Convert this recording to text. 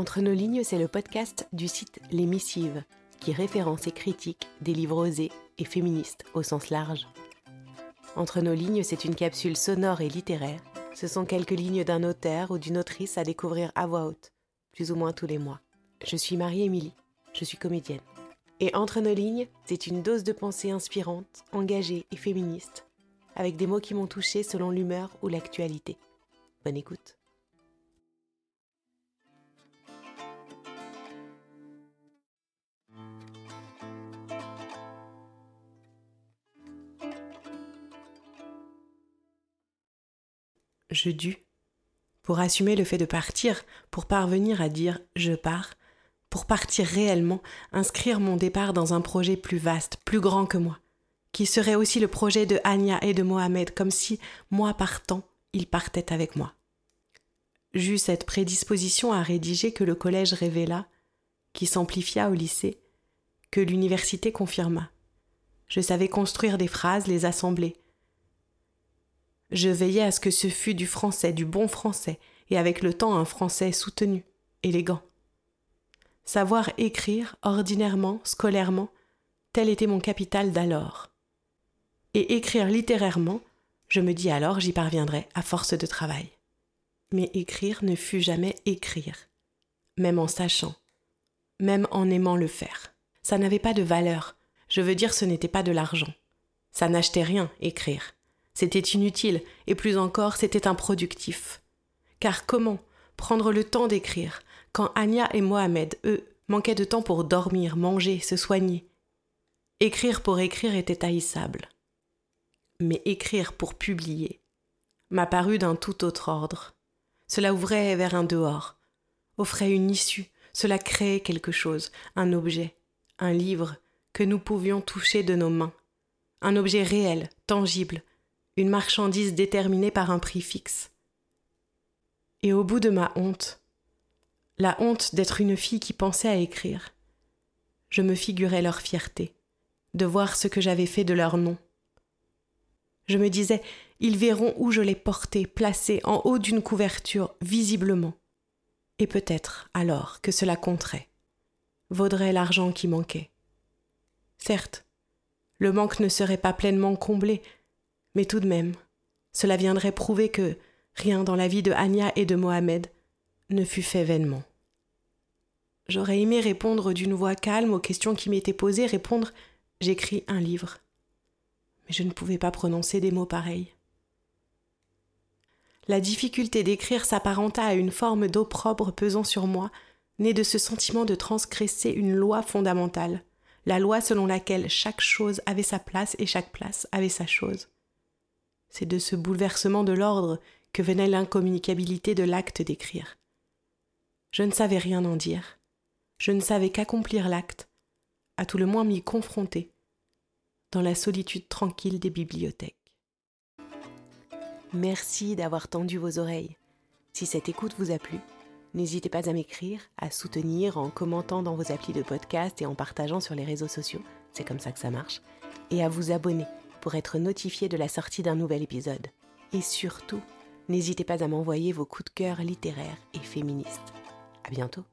Entre nos lignes, c'est le podcast du site Les Missives, qui référence et critique des livres osés et féministes au sens large. Entre nos lignes, c'est une capsule sonore et littéraire. Ce sont quelques lignes d'un auteur ou d'une autrice à découvrir à voix haute, plus ou moins tous les mois. Je suis Marie-Émilie, je suis comédienne. Et Entre nos lignes, c'est une dose de pensée inspirante, engagée et féministe, avec des mots qui m'ont touchée selon l'humeur ou l'actualité. Bonne écoute. Je dus, pour assumer le fait de partir, pour parvenir à dire je pars, pour partir réellement, inscrire mon départ dans un projet plus vaste, plus grand que moi, qui serait aussi le projet de Anya et de Mohamed, comme si, moi partant, ils partaient avec moi. J'eus cette prédisposition à rédiger que le collège révéla, qui s'amplifia au lycée, que l'université confirma. Je savais construire des phrases, les assembler, je veillais à ce que ce fût du français, du bon français, et avec le temps un français soutenu, élégant. Savoir écrire, ordinairement, scolairement, tel était mon capital d'alors. Et écrire littérairement, je me dis alors j'y parviendrai à force de travail. Mais écrire ne fut jamais écrire, même en sachant, même en aimant le faire. Ça n'avait pas de valeur, je veux dire ce n'était pas de l'argent. Ça n'achetait rien, écrire. C'était inutile, et plus encore, c'était improductif. Car comment prendre le temps d'écrire quand Anya et Mohamed, eux, manquaient de temps pour dormir, manger, se soigner? Écrire pour écrire était haïssable. Mais écrire pour publier m'a paru d'un tout autre ordre. Cela ouvrait vers un dehors, offrait une issue, cela créait quelque chose, un objet, un livre que nous pouvions toucher de nos mains, un objet réel, tangible, une marchandise déterminée par un prix fixe. Et au bout de ma honte, la honte d'être une fille qui pensait à écrire, je me figurais leur fierté, de voir ce que j'avais fait de leur nom. Je me disais, ils verront où je l'ai porté, placé en haut d'une couverture, visiblement. Et peut-être alors que cela compterait, vaudrait l'argent qui manquait. Certes, le manque ne serait pas pleinement comblé mais tout de même, cela viendrait prouver que rien dans la vie de Anya et de Mohamed ne fut fait vainement. J'aurais aimé répondre d'une voix calme aux questions qui m'étaient posées, répondre J'écris un livre. Mais je ne pouvais pas prononcer des mots pareils. La difficulté d'écrire s'apparenta à une forme d'opprobre pesant sur moi, née de ce sentiment de transgresser une loi fondamentale, la loi selon laquelle chaque chose avait sa place et chaque place avait sa chose. C'est de ce bouleversement de l'ordre que venait l'incommunicabilité de l'acte d'écrire. Je ne savais rien en dire. Je ne savais qu'accomplir l'acte, à tout le moins m'y confronter, dans la solitude tranquille des bibliothèques. Merci d'avoir tendu vos oreilles. Si cette écoute vous a plu, n'hésitez pas à m'écrire, à soutenir en commentant dans vos applis de podcast et en partageant sur les réseaux sociaux, c'est comme ça que ça marche, et à vous abonner pour être notifié de la sortie d'un nouvel épisode. Et surtout, n'hésitez pas à m'envoyer vos coups de cœur littéraires et féministes. À bientôt!